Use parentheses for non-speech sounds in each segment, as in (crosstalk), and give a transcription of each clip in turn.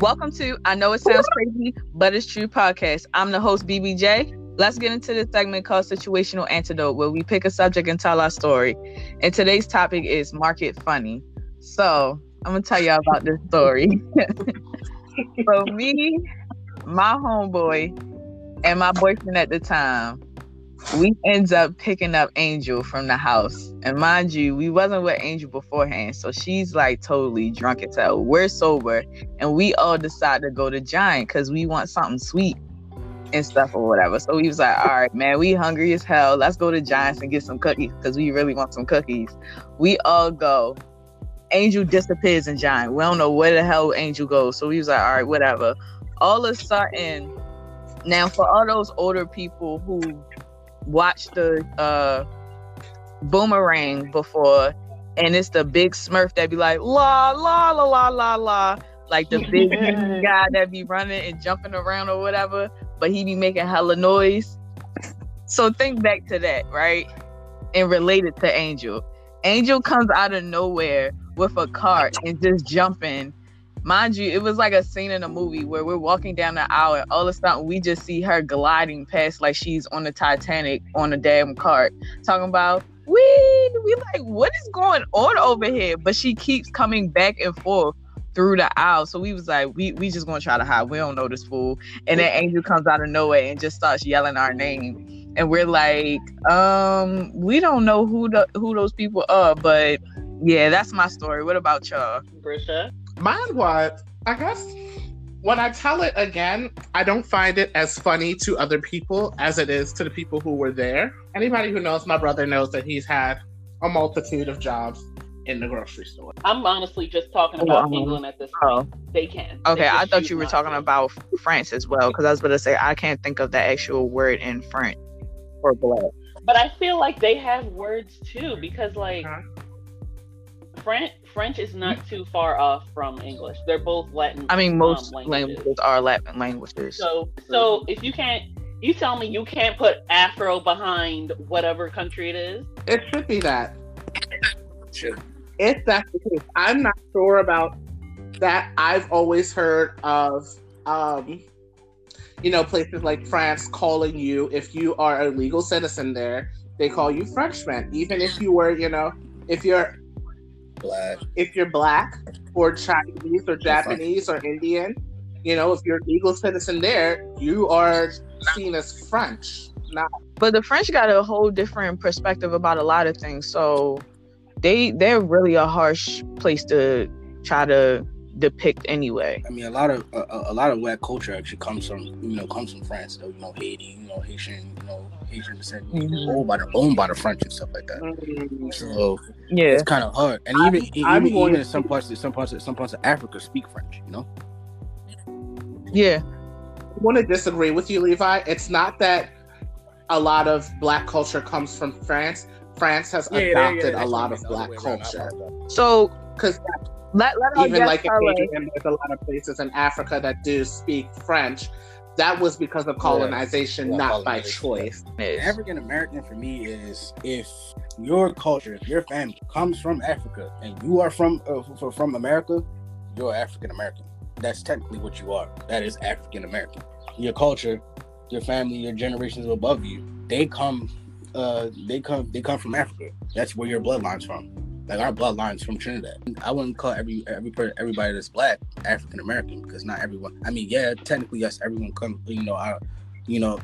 Welcome to I Know It Sounds Crazy, but It's True podcast. I'm the host, BBJ. Let's get into this segment called Situational Antidote, where we pick a subject and tell our story. And today's topic is Market Funny. So I'm gonna tell y'all about this story. (laughs) so me, my homeboy, and my boyfriend at the time, we ends up picking up Angel from the house. And mind you, we wasn't with Angel beforehand. So she's like totally drunk as hell. We're sober. And we all decide to go to Giant because we want something sweet and stuff or whatever. So we was like, all right, man, we hungry as hell. Let's go to Giants and get some cookies because we really want some cookies. We all go. Angel disappears in Giant. We don't know where the hell Angel goes. So we was like, all right, whatever. All of a sudden, now for all those older people who watched the uh boomerang before and it's the big smurf that be like la la la la la la. Like the big (laughs) guy that be running and jumping around or whatever but he be making hella noise. So think back to that right? And relate it to angel. Angel comes out of nowhere with a cart and just jumping mind you, it was like a scene in a movie where we're walking down the aisle and all of a sudden we just see her gliding past like she's on the Titanic on a damn cart, talking about we we like what is going on over here? But she keeps coming back and forth through the aisle. So we was like, we we just gonna try to hide. We don't know this fool. And then Angel comes out of nowhere and just starts yelling our name. And we're like, um, we don't know who the who those people are, but yeah, that's my story. What about y'all? Brisha? Mine was, I guess, when I tell it again, I don't find it as funny to other people as it is to the people who were there. Anybody who knows my brother knows that he's had a multitude of jobs in the grocery store. I'm honestly just talking about um, England at this point. Oh. They can. Okay, they I thought you were talking about France as well, because I was going to say I can't think of the actual word in French for black. But I feel like they have words too, because like. Uh-huh French French is not too far off from English. They're both Latin. I mean, most um, languages. languages. are Latin languages. So, so if you can't, you tell me you can't put Afro behind whatever country it is. It should be that. If that's the case, I'm not sure about that. I've always heard of, um, you know, places like France calling you if you are a legal citizen there. They call you Frenchman, even if you were, you know, if you're black. If you're black or Chinese or Japanese or Indian, you know, if you're a legal citizen there, you are seen as French. Not but the French got a whole different perspective about a lot of things. So they they're really a harsh place to try to depict anyway. I mean, a lot of a, a lot of black culture actually comes from you know comes from France. So, you know, Haiti, you know, Haitian, you know, Haitian descent, mm-hmm. owned by the owned by the French and stuff like that. Mm-hmm. So yeah, it's kind of hard. And even I'm, even, I'm even in some parts of some parts of some parts of Africa speak French. You know. Yeah. I want to disagree with you, Levi. It's not that a lot of black culture comes from France. France has yeah, adopted yeah, yeah, a lot of black culture. So, because let, let even like in Haiti, there's a lot of places in Africa that do speak French. That was because of colonization, not by choice. African American for me is if your culture, if your family comes from Africa and you are from uh, from America, you're African American. That's technically what you are. That is African American. Your culture, your family, your generations above you, they come, uh, they come, they come from Africa. That's where your bloodline's from. Like our bloodlines from Trinidad. I wouldn't call every every everybody that's black African American because not everyone. I mean, yeah, technically yes, everyone come. You know, our, you know,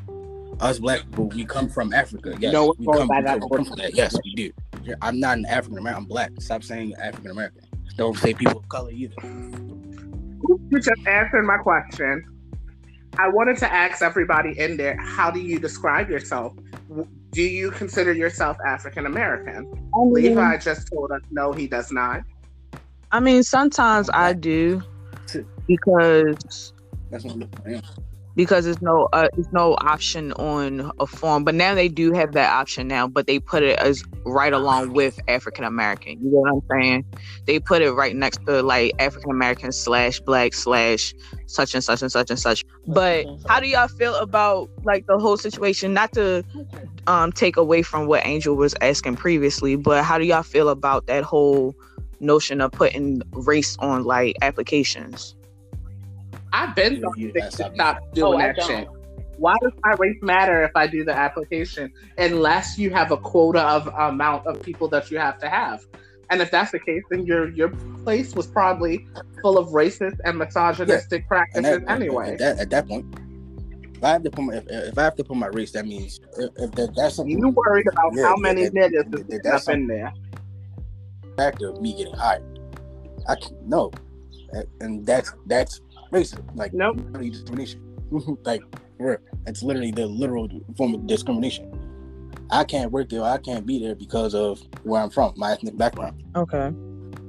us black people, we come from Africa. Yes, no, we come, we come, we come from that. Yes, we do. I'm not an African American. I'm black. Stop saying African American. Don't say people of color either. You just answered my question. I wanted to ask everybody in there, how do you describe yourself? Do you consider yourself African American? Levi just told us no, he does not. I mean, sometimes I do because that's not the because it's no uh, it's no option on a form. But now they do have that option now, but they put it as right along with African American. You know what I'm saying? They put it right next to like African American slash black slash such and such and such and such. But how do y'all feel about like the whole situation? Not to um take away from what Angel was asking previously, but how do y'all feel about that whole notion of putting race on like applications? I've been You- told you gotta stop stop doing Oh, that don't. shit. Why does my race matter if I do the application unless you have a quota of amount of people that you have to have? And if that's the case, then your your place was probably full of racist and misogynistic And practices that, anyway. At that, at that point, if I have to put my if, if I have to put my race, that means if, if that, that's something you worried about Yeah, how many niggas that- is that- up in there. factor of me getting hired. I can't, no, and that's that's racist. Like Nope. discrimination. (laughs) like it's literally the literal form of discrimination. I can't work there. I can't be there because of where I'm from, my ethnic background. Okay.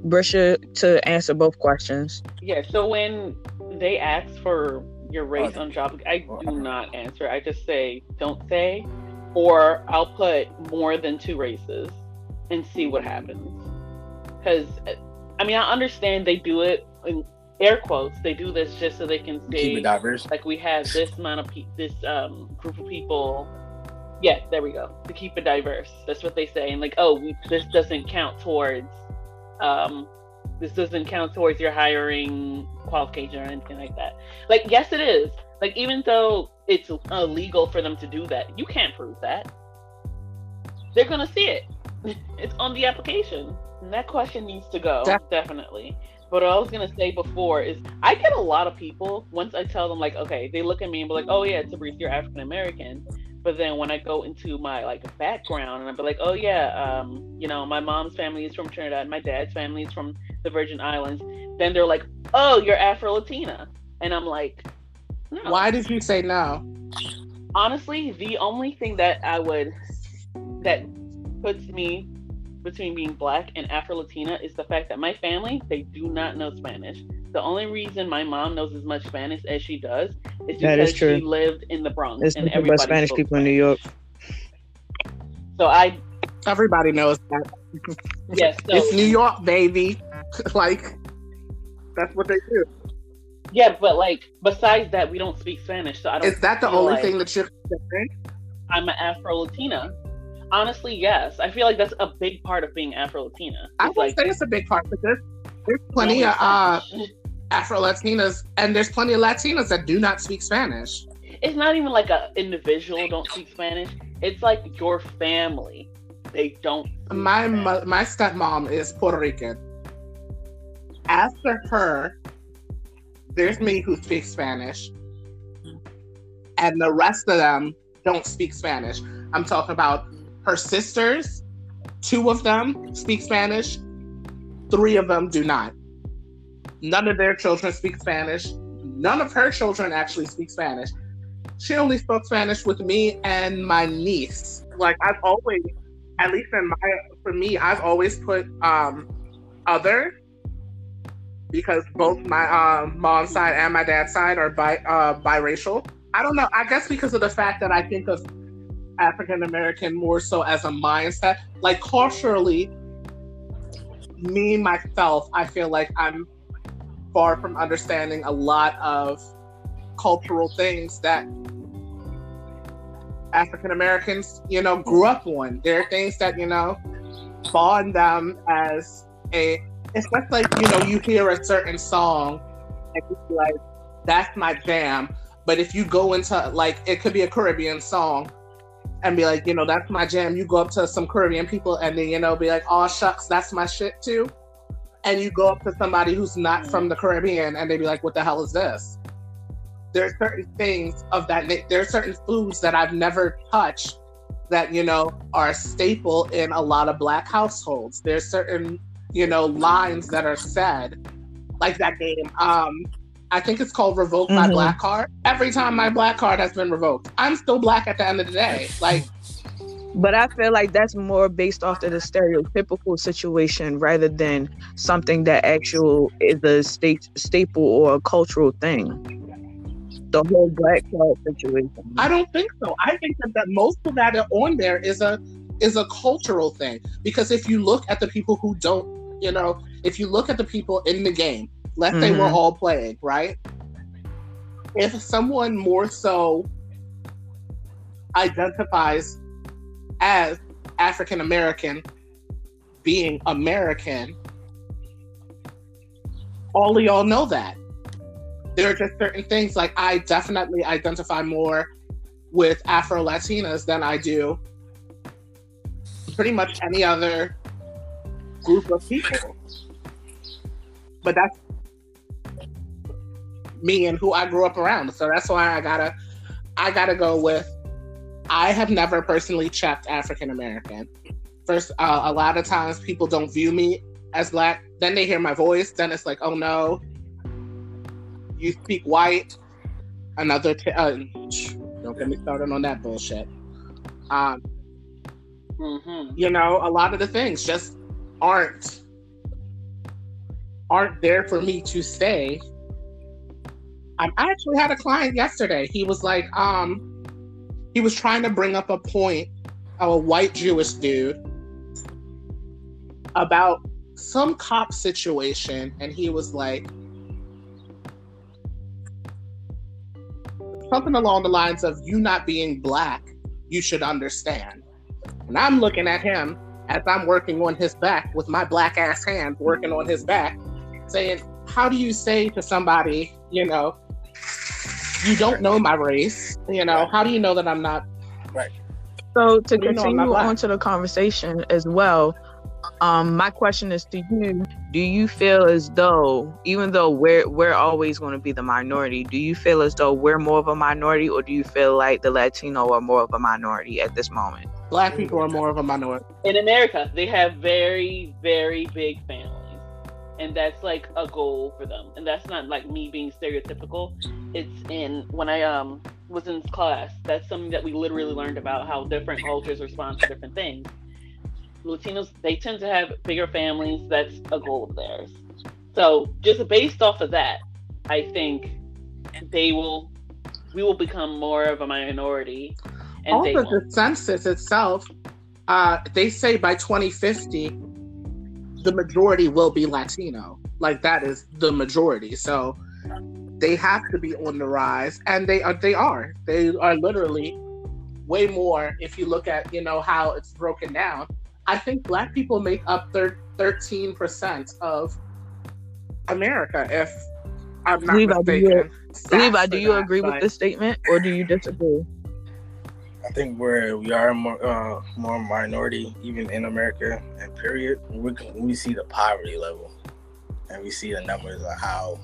Brisha, to answer both questions. Yeah, so when they ask for your race on job, I do not answer. I just say, don't say, or I'll put more than two races and see what happens. Because, I mean, I understand they do it in air quotes. They do this just so they can Keep say, it diverse. like, we have this amount of pe- this um, group of people. Yeah, there we go. To keep it diverse. That's what they say. And like, oh, we, this doesn't count towards um, this doesn't count towards your hiring qualification or anything like that. Like, yes, it is. Like, even though it's illegal for them to do that, you can't prove that. They're gonna see it. (laughs) It's on the application, and that question needs to go Def- definitely. But what I was gonna say before is, I get a lot of people once I tell them like, okay, they look at me and be like, oh yeah, Tabriz, you're African American. But then when I go into my like background and I'm like, oh yeah, um, you know, my mom's family is from Trinidad, my dad's family is from the Virgin Islands. Then they're like, oh, you're Afro Latina, and I'm like, no. Why did you say no? Honestly, the only thing that I would that puts me between being black and Afro Latina is the fact that my family they do not know Spanish. The only reason my mom knows as much Spanish as she does is That because is true. she lived in the Bronx There's and nothing but everybody Spanish spoke people in New York. So I Everybody knows that. yes, (laughs) so it's New York, baby. (laughs) like that's what they do. yeah, but like besides that, we don't speak Spanish, so I don't. Is that the only like thing that you're saying? I'm an Afro Latina? Honestly, yes. I feel like that's a big part of being Afro Latina. I would like say it's a big part because there's plenty of uh, Afro Latinas and there's plenty of Latinas that do not speak Spanish. it's not even like a individual don't speak Spanish. It's like your family. They don't. speak My mo- my stepmom is Puerto Rican. After her, there's me who speaks Spanish, and the rest of them don't speak Spanish. I'm talking about her sisters. Two of them speak Spanish. Three of them do not. None of their children speak Spanish. None of her children actually speak Spanish. She only spoke Spanish with me and my niece. Like I've always at least in my for me, I've always put um other because both my um mom's side and my dad's side are bi uh biracial. I don't know. I guess because of the fact that I think of African American more so as a mindset. Like culturally, me myself, I feel like I'm far from understanding a lot of cultural things that African Americans, you know, grew up on. There are things that, you know, bond them as a it's just like, you know, you hear a certain song and you like, that's my jam. But if you go into like it could be a Caribbean song and be like, you know, that's my jam. You go up to some Caribbean people and then, you know, be like, oh shucks, that's my shit too. And you go up to somebody who's not from the Caribbean and they be like, what the hell is this? There are certain things of that. There are certain foods that I've never touched that you know are a staple in a lot of black households. There's certain you know lines that are said, like that game. Um, I think it's called "Revoke My Mhm. Black Card." Every time my black card has been revoked, I'm still black at the end of the day. Like But I feel like that's more based off of the stereotypical situation rather than something that actual is a state staple or a cultural thing. The whole black card situation. I don't think so. I think that, that most of that on there is a is a cultural thing because if you look at the people who don't, you know, if you look at the people in the game, let's say we're mm-hmm. all playing, right? If someone more so identifies as African American, being American, all of y'all know that. there are just certain things like I definitely identify more with Afro Latinas than I do pretty much any other group of people. But that's me and who I grew up around. So that's why I gotta I gotta go with I have never personally checked African American. First, uh, a lot of times people don't view me as black. Then they hear my voice. Then it's like, oh no, you speak white. Another, t- uh, don't get me started on that bullshit. Um, Mm-hmm. you know, a lot of the things just aren't aren't there for me to say. I actually had a client yesterday. He was like, um, he was trying to bring up a point of a white Jewish dude about some cop situation, and he was like, something along the lines of, you not being black, you should understand. And I'm looking at him as I'm working on his back with my black ass hand working on his back, saying, How do you say to somebody, you know, you don't know my race? You know, how do you know that I'm not right? So to You know I'm not continue black. on to the conversation as well, um, my question is to you: Do you feel as though, even though we're we're always going to be the minority, do you feel as though we're more of a minority, or do you feel like the Latino are more of a minority at this moment? black people are more of a minority? in America, they have very, very big families. And that's like a goal for them. And that's not like me being stereotypical. It's in when I um was in class, that's something that we literally learned about how different cultures respond to different things. Latinos, they tend to have bigger families. That's a goal of theirs. So just based off of that, I think they will we will become more of a minority. And Also, the census itself, uh, they say by 2050, the majority will be Latino. Like that is the majority. So they have to be on the rise, and they are. They are. They are literally way more. If you look at you know how it's broken down, I think Black people make up thirteen percent of America. If I'm not Levi, do you- mistaken. Levi, do you that, agree with this statement, or do you disagree? I think where we are more uh, more minority, even in America, and period, we we see the poverty level, and we see the numbers of how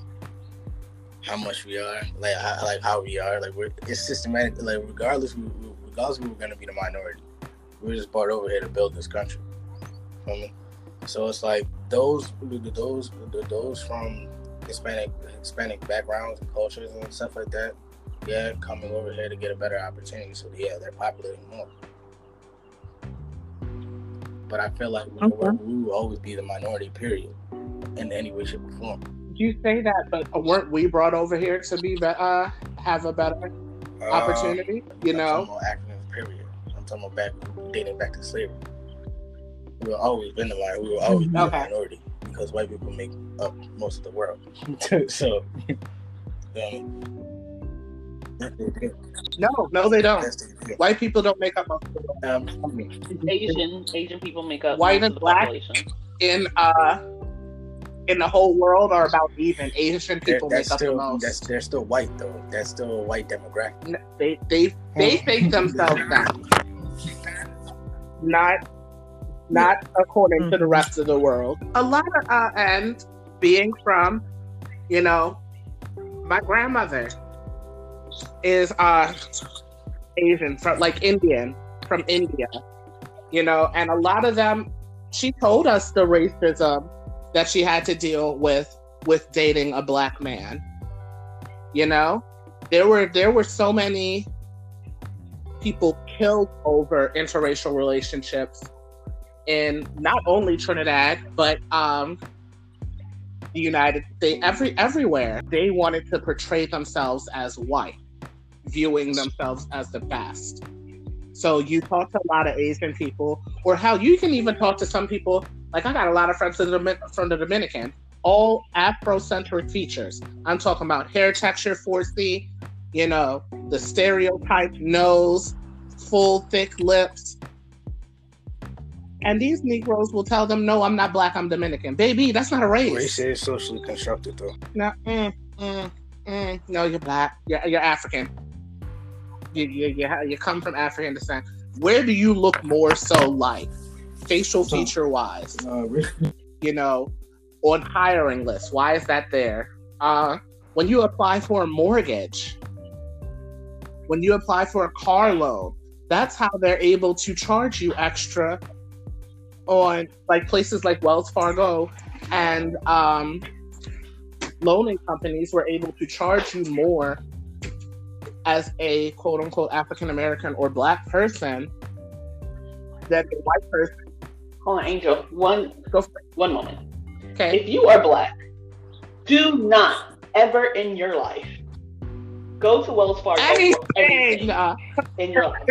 how much we are, like how, like how we are, like we're it's systematic. Like regardless, we, regardless, we were gonna be the minority. We were just brought over here to build this country. So it's like those those those from Hispanic Hispanic backgrounds and cultures and stuff like that yeah, coming over here to get a better opportunity. So yeah, they're populating more. But I feel like we, Okay. we will always be the minority, period, in any way, shape, or form. You say that, but weren't we brought over here to be be- uh have a better Uh, opportunity? You I'm know, talking period. I'm talking about back dating back to slavery. We were always been the minority. We will always be Okay. the minority because white people make up most of the world. (laughs) so, um, no, no, they don't. that's the deal. White people don't make up most of the. Um, Asian Asian people make up White most and of the black. population. in uh in the whole world are about even. Asian they're- people that's make up still the that's they're still white though. That's still a white demographic. N- They they they think themselves that. (laughs) Not not according to the rest of the world. A lot of uh, and being from, you know, my grandmother is uh Asian from like Indian from India, you know, and a lot of them she told us the racism that she had to deal with with dating a black man. You know, there were there were so many people killed over interracial relationships in not only Trinidad but um the United States every everywhere. They wanted to portray themselves as white viewing themselves as the best so you talk to a lot of Asian people or how you can even talk to some people like I got a lot of friends from the, from the Dominican all Afrocentric features I'm talking about hair texture 4C you know the stereotype nose, full thick lips. And these Negroes will tell them, "No, I'm not black. I'm Dominican, baby. That's not a Race race." is socially constructed though. No, mm, mm. Mm, no, you're black. You're, you're African. You, you, you, ha- you come from African descent. Where do you look more so like, facial feature wise? Uh, really? You know, on hiring lists. Why is that there? Uh, when you apply for a mortgage, when you apply for a car loan, that's how they're able to charge you extra on like places like Wells Fargo and um, loaning companies were able to charge you more as a quote unquote African American or black person than a white person. Hold on, Angel. One, Go for one moment. Okay. If you are black, do not ever in your life go to Wells Fargo Anything. (laughs) anything in your life.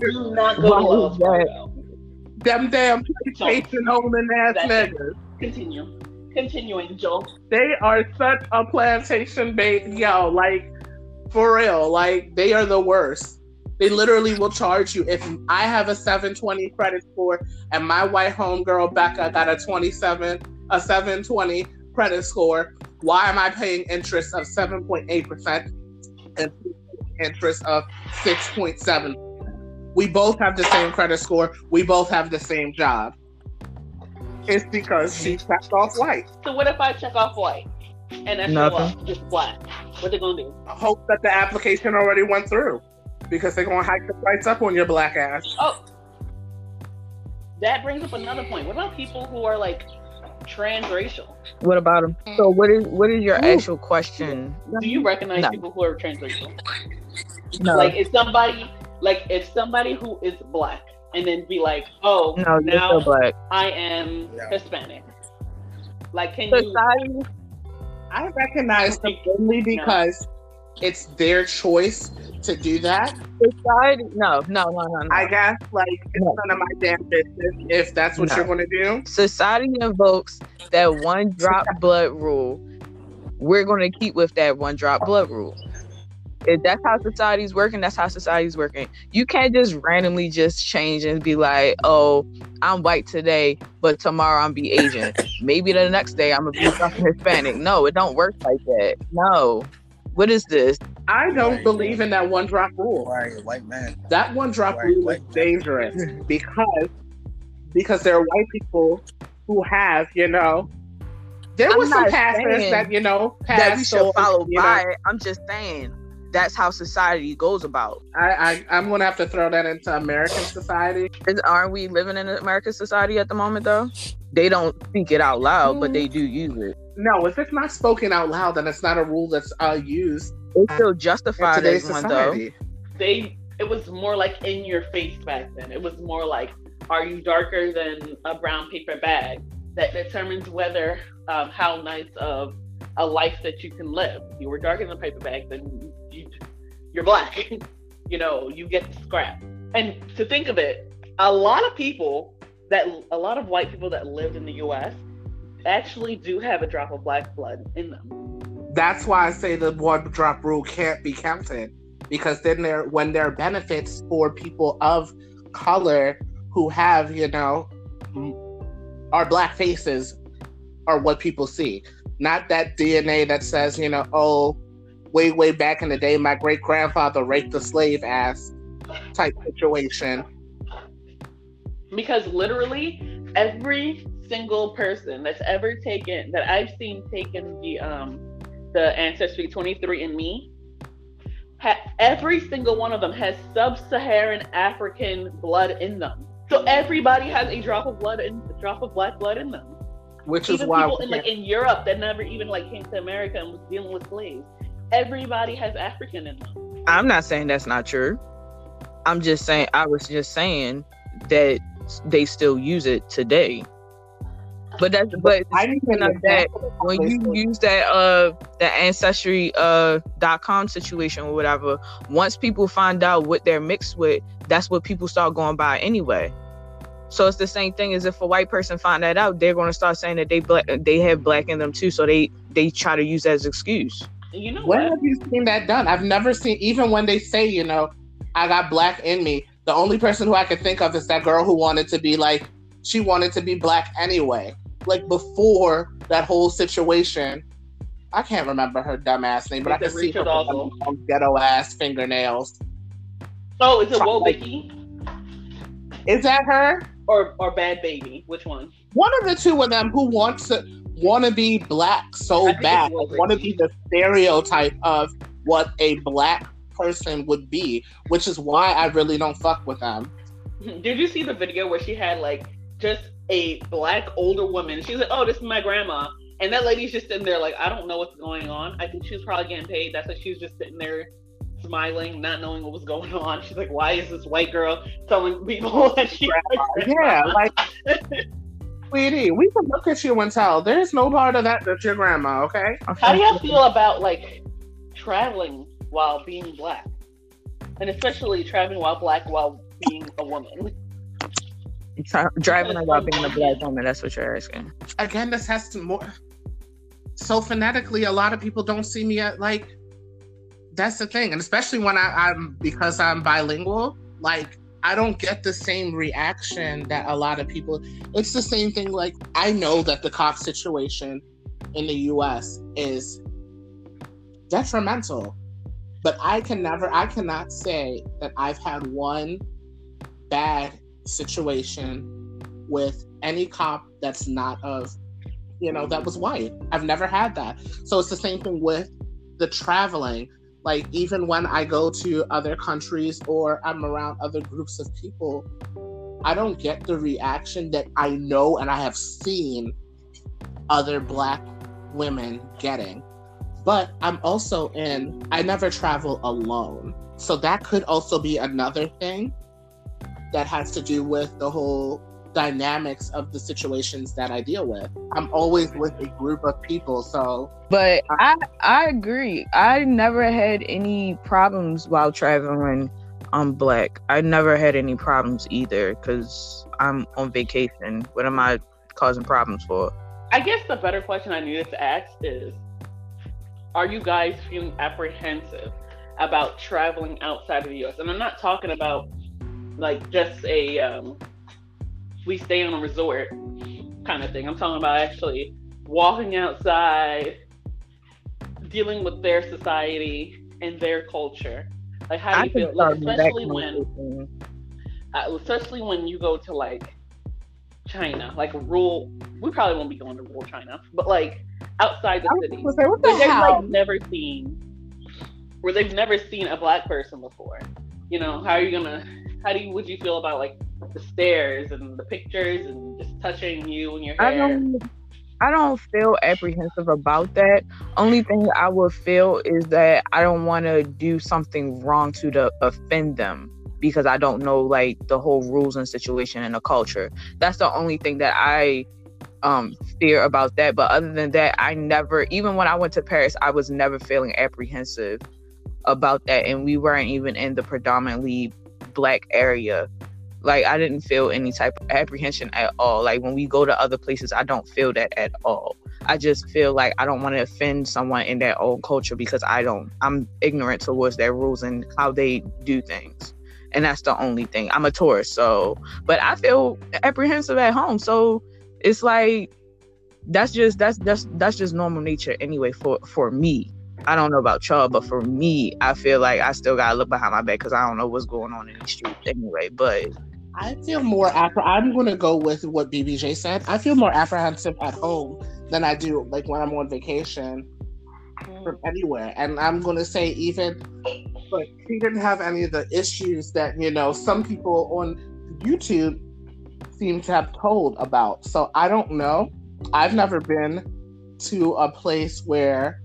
Do not go to Wells? Fargo. them damn PlayStation holding ass niggas. Continue. Continue, Angel. They are such a plantation bait. Yo, like, for real. Like, they are the worst. They literally will charge you. If I have a 720 credit score and my white homegirl Becca got a 27, a 720 credit score, why am I paying interest of 7.8% and interest of 6.7? We both have the same credit score. We both have the same job. It's because she checked off white. So what if I check off white and I show Nothing. up just black? What they gonna do? I hope that the application already went through because they're gonna hike the price up on your black ass. Oh, that brings up another point. What about people who are like transracial? What about them? So what is what is your Ooh. actual question? Do you recognize No. people who are transracial? No, Like if somebody, like if somebody who is black, and then be like, oh, no, you're now still black. I am Yeah. Hispanic. Like, can you? I recognize them only because it's their choice to do that. society. No, no, no, no, no. I guess like it's No. none of my damn business if that's what No. you're gonna do. Society invokes that one drop blood rule. We're going to keep with that one drop blood rule. If that's how society's working, that's how society's working. You can't just randomly just change and be like, "Oh, I'm white today, but tomorrow I'm be Asian. (laughs) Maybe the next day I'm gonna be fucking Hispanic." No, it don't work like that. No. What is this? I don't Right. believe in that one drop rule. Why are you a white man? That one drop Right, rule is like- dangerous (laughs) because because there are white people who have, you know, there I'm was some not pastors that you know that we should on, follow you know. I'm just saying that's how society goes about. I, I I'm gonna have to throw that into American society. Is, aren't we living in American society at the moment though? They don't speak it out loud, but they do use it. No, if it's not spoken out loud, then it's not a rule that's uh, used It's still in justified today's as one though. they it was more like in your face back then. It was more like, are you darker than a brown paper bag? That determines whether um, how nice of a life that you can live. If you were darker than a paper bag, then you, you're black. (laughs) you know, you get the scrap. And to think of it, a lot of people that a lot of white people that lived in the U.S. actually do have a drop of black blood in them. That's why I say the one drop rule can't be counted because then there when there are benefits for people of color who have you know our black faces are what people see, not that DNA that says you know oh way way back in the day my great grandfather raped a slave ass type situation. because literally every single person that's ever taken that I've seen taken the um the ancestry 23andMe ha- every single one of them has sub-Saharan African blood in them. So everybody has a drop of blood in a drop of black blood in them. Which is Even why people in like in Europe that never even like came to America and was dealing with slaves. Everybody has African in them. I'm not saying that's not true. I'm just saying I was just saying that they still use it today. But that's but I need an of that, when you use that uh the ancestry uh dot com situation or whatever, once people find out what they're mixed with, that's what people start going by anyway. So it's the same thing as if a white person find that out, they're gonna start saying that they black they have black in them too. So they they try to use that as excuse. You know When what? have you seen that done? I've never seen, even when they say, you know, I got black in me, the only person who I can think of is that girl who wanted to be like, she wanted to be black anyway. Like before that whole situation I can't remember her dumbass name, but I can see her ghetto ass fingernails. Oh, is it Woah Vicky Is that her? or or Bhad Bhabie? Which one? One of the two of them who wants to want to be black so I bad, Will want to be the stereotype of what a black person would be, which is why I really don't fuck with them. (laughs) Did you see the video where she had like just a black older woman? She's like, "Oh, this is my grandma," and that lady's just sitting there like, "I don't know what's going on." I think she was probably getting paid. That's why she was just sitting there smiling, not knowing what was going on. She's like, "Why is this white girl telling people (laughs) that she?" Yeah, like, (laughs) sweetie, we can look at you and tell there's no part of that that's your grandma, okay? How do y'all feel about like traveling while being black, and especially traveling while black while being a woman? Tra- driving while being a black woman? That's what you're asking. Again, this has to more. So phonetically, a lot of people don't see me at like. That's the thing, and especially when I, I'm because I'm bilingual. Like I don't get the same reaction that a lot of people. It's the same thing. Like I know that the cop situation in the U.S. is detrimental, but I can never. I cannot say that I've had one bad situation with any cop that's not of you know that was white i've never had that so it's the same thing with the traveling like even when i go to other countries or i'm around other groups of people i don't get the reaction that i know and i have seen other black women getting. But i'm also in i never travel alone. So that could also be another thing that has to do with the whole dynamics of the situations that I deal with. I'm always with a group of people, so But I I agree. I never had any problems while traveling. I'm black. I never had any problems either because I'm on vacation. What am I causing problems for? I guess the better question I needed to ask is Are you guys feeling apprehensive about traveling outside of the US? And I'm not talking about like just a um, we stay on a resort kind of thing. I'm talking about actually walking outside, dealing with their society and their culture. Like, how do I you feel? Like, especially when uh, especially when you go to like China, like rural. We probably won't be going to rural China, but like outside the city, say, what where the they've like never seen, where they've never seen a black person before. You know, how are you gonna? How do you? Would you feel about like the stairs and the pictures and just touching you and your hair? I don't I don't feel apprehensive about that. Only thing I would feel is that I don't want to do something wrong to the, offend them because I don't know like the whole rules and situation and the culture. That's the only thing that I um fear about that. But other than that, I never even when I went to Paris, I was never feeling apprehensive about that and we weren't even in the predominantly black area like I didn't feel any type of apprehension at all. Like when we go to other places, I don't feel that at all. I just feel like I don't want to offend someone in their own culture because I don't. I'm ignorant towards their rules and how they do things, and that's the only thing. I'm a tourist, so but I feel apprehensive at home. So it's like that's just that's that's that's just normal nature anyway for for me. I don't know about y'all, but for me, I feel like I still gotta look behind my back because I don't know what's going on in the streets anyway. But I feel more appre- I'm going to go with what BBJ said. I feel more apprehensive at home than I do like when I'm on vacation from mm. anywhere. And I'm going to say even but he didn't have any of the issues that you know some people on YouTube seem to have told about. So I don't know. I've never been to a place where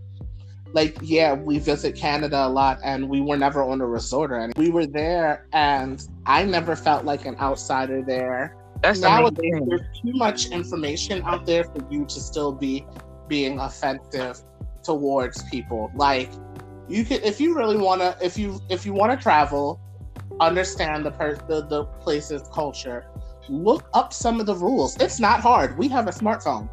like yeah we visit canada a lot and we were never on a resort or anything. We were there and i never felt like an outsider there. That's nowadays thing. there's too much information out there for you to still be being offensive towards people. Like you could if you really want to if you if you want to travel understand the, per- the the place's culture look up some of the rules. It's not hard. We have a smartphone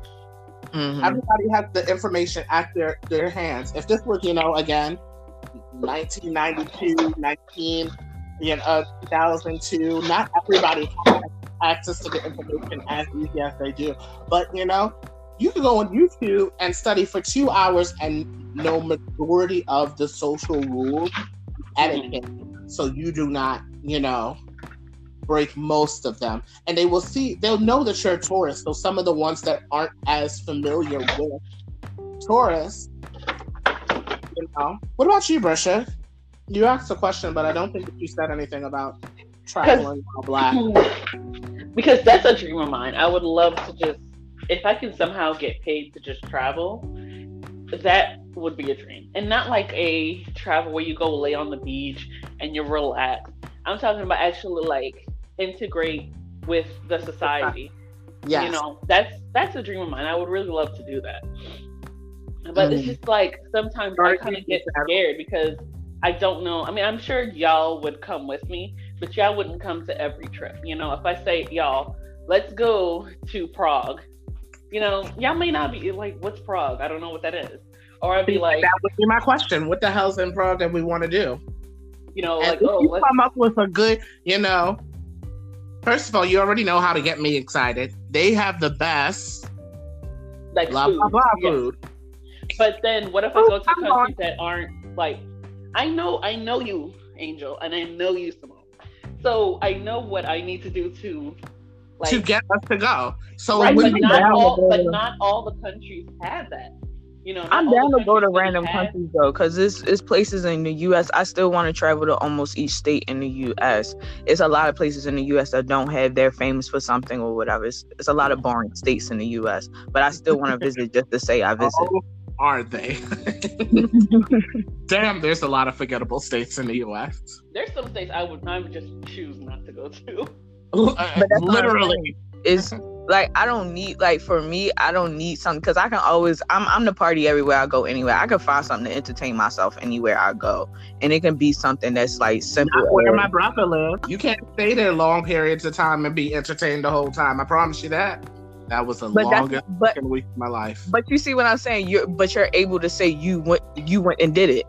Mhm. everybody has the information at their their hands if this was you know again 1992 19 you know, uh, 2002 not everybody has access to the information as easy as they do but you know you can go on YouTube and study for two hours and know majority of the social rules etiquette. So you do not, you know, break most of them. And they will see, they'll know that you're a tourist. So some of the ones that aren't as familiar with tourists, you know. What about you, Brisha? You asked a question, but I don't think that you said anything about traveling while black. Because that's a dream of mine. I would love to just, if I can somehow get paid to just travel, that would be a dream. And not like a travel where you go lay on the beach and you're relaxed. I'm talking about actually like integrate with the society. Yes. You know, that's that's a dream of mine. I would really love to do that. But it's Mm. just like sometimes I kind of get scared because I don't know. I mean, I'm sure y'all would come with me, but y'all wouldn't come to every trip. You know, if I say y'all, let's go to Prague, you know, y'all may not be like, what's Prague? I don't know what that is. Or I'd be like, that would be my question. What the hell's in Prague that we want to do? you know, And like, if oh, you let's come up with a good, you know, first of all, you already know how to get me excited. They have the best like blah food. blah blah Yeah. food. But then what if I Oh, go to come countries that aren't like I know I know you, Angel, and I know you, Simone. So I know what I need to do to like to get us to go. So right, when but we not all but not all the countries have that. You know, I'm down to go to random countries though, because it's it's places in the U.S. I still want to travel to almost each state in the U.S. It's a lot of places in the U.S. that don't have they're famous for something or whatever. It's, it's a lot of boring states in the U.S. But I still want to visit just to say I visit. oh, are they? (laughs) Damn, there's a lot of forgettable states in the U.S. There's some states I would I would just choose not to go to. But that's what Literally, It's (laughs) like I don't need like for me I don't need something because I can always I'm I'm the party everywhere I go anywhere. I can find something to entertain myself anywhere I go, and it can be something that's like simple. not where or- my brother lives. You can't stay there long periods of time and be entertained the whole time. I promise you that. That was the but longest that's but week of my life. But you see what I'm saying? You're but you're able to say you went you went and did it.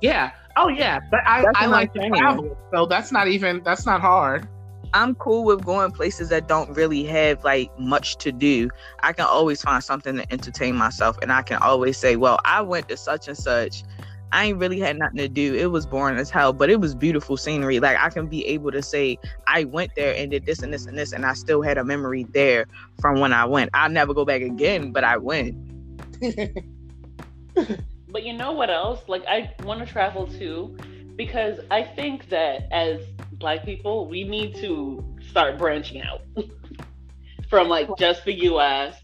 Yeah. Oh yeah. But I, That's I like I'm to travel, so that's not even that's not hard. I'm cool with going places that don't really have like much to do. I can always find something to entertain myself and I can always say, Well, I went to such and such. I ain't really had nothing to do. It was boring as hell, but it was beautiful scenery. Like I can be able to say I went there and did this and this and this and I still had a memory there from when I went. I'll never go back again, but I went. (laughs) But you know what else? Like I want to travel too, because I think that as Black people, we need to start branching out (laughs) from like just the U.S.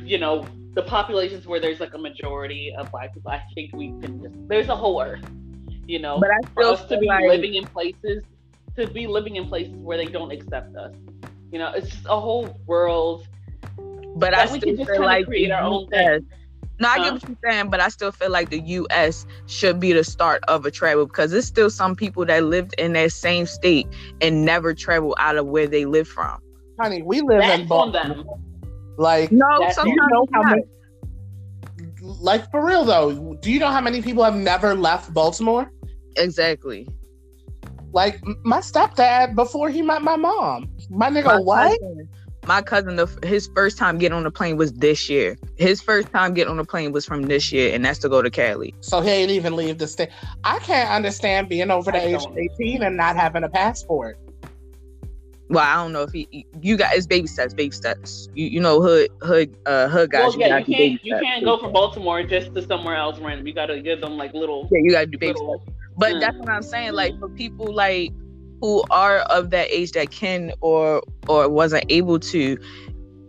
You know, the populations where there's like a majority of Black people. I think we can just there's a whole Earth. You know, But I for us to be like living in places to be living in places where they don't accept us. You know, it's just a whole world. but I we still can just feel kinda like create the our own thing. No, I get what you're saying, but I still feel like the U.S. should be the start of a travel because there's still some people that lived in that same state and never travel out of where they live from. Honey, we live in That's on Baltimore. them. Like, No, sometimes you know how many, like for real though, do you know how many people have never left Baltimore? exactly. Like my stepdad before he met my mom. My nigga, My what? cousin- My cousin, the, his first time getting on the plane was this year. His first time getting on the plane was from this year, and that's to go to Cali. So he ain't even leave the state. I can't understand being over the age of 18 and not having a passport. Well, I don't know if he, you got it's baby steps, baby steps. You you know hood hood uh hood guys. Well, yeah, gotta you can't you steps. can't go from Baltimore just to somewhere else random. You gotta give them like little Yeah, you gotta do baby steps. But Mm. that's what I'm saying. Like for people like who are of that age that can or or wasn't able to,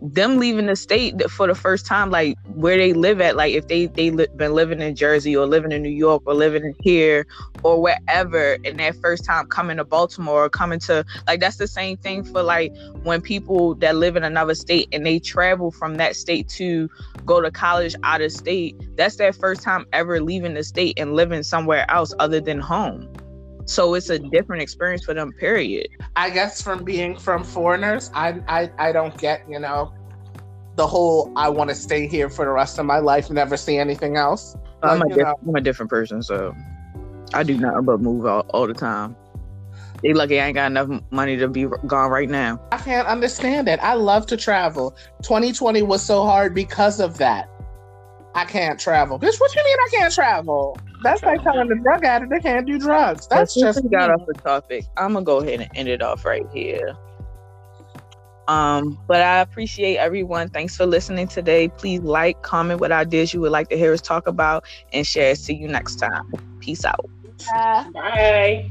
them leaving the state for the first time, like where they live at, like if they they li- been living in Jersey or living in New York or living here or wherever, and that first time coming to Baltimore or coming to like that's the same thing for like when people that live in another state and they travel from that state to go to college out of state, that's their first time ever leaving the state and living somewhere else other than home. So it's a different experience for them, period. I guess from being from foreigners, I I, I don't get, you know, the whole I want to stay here for the rest of my life, never see anything else. I'm, Like, a diff- I'm a different person, so I do nothing but move all, all the time. They lucky I ain't got enough money to be gone right now. I can't understand it. I love to travel. 2020 was so hard because of that. I can't travel. Bitch, what you mean I can't travel? That's like telling the drug addict they can't do drugs. That's just we got off the topic. I'm gonna go ahead and end it off right here. Um, but I appreciate everyone. Thanks for listening today. Please like, comment what ideas you would like to hear us talk about, and share. See you next time. Peace out. Bye.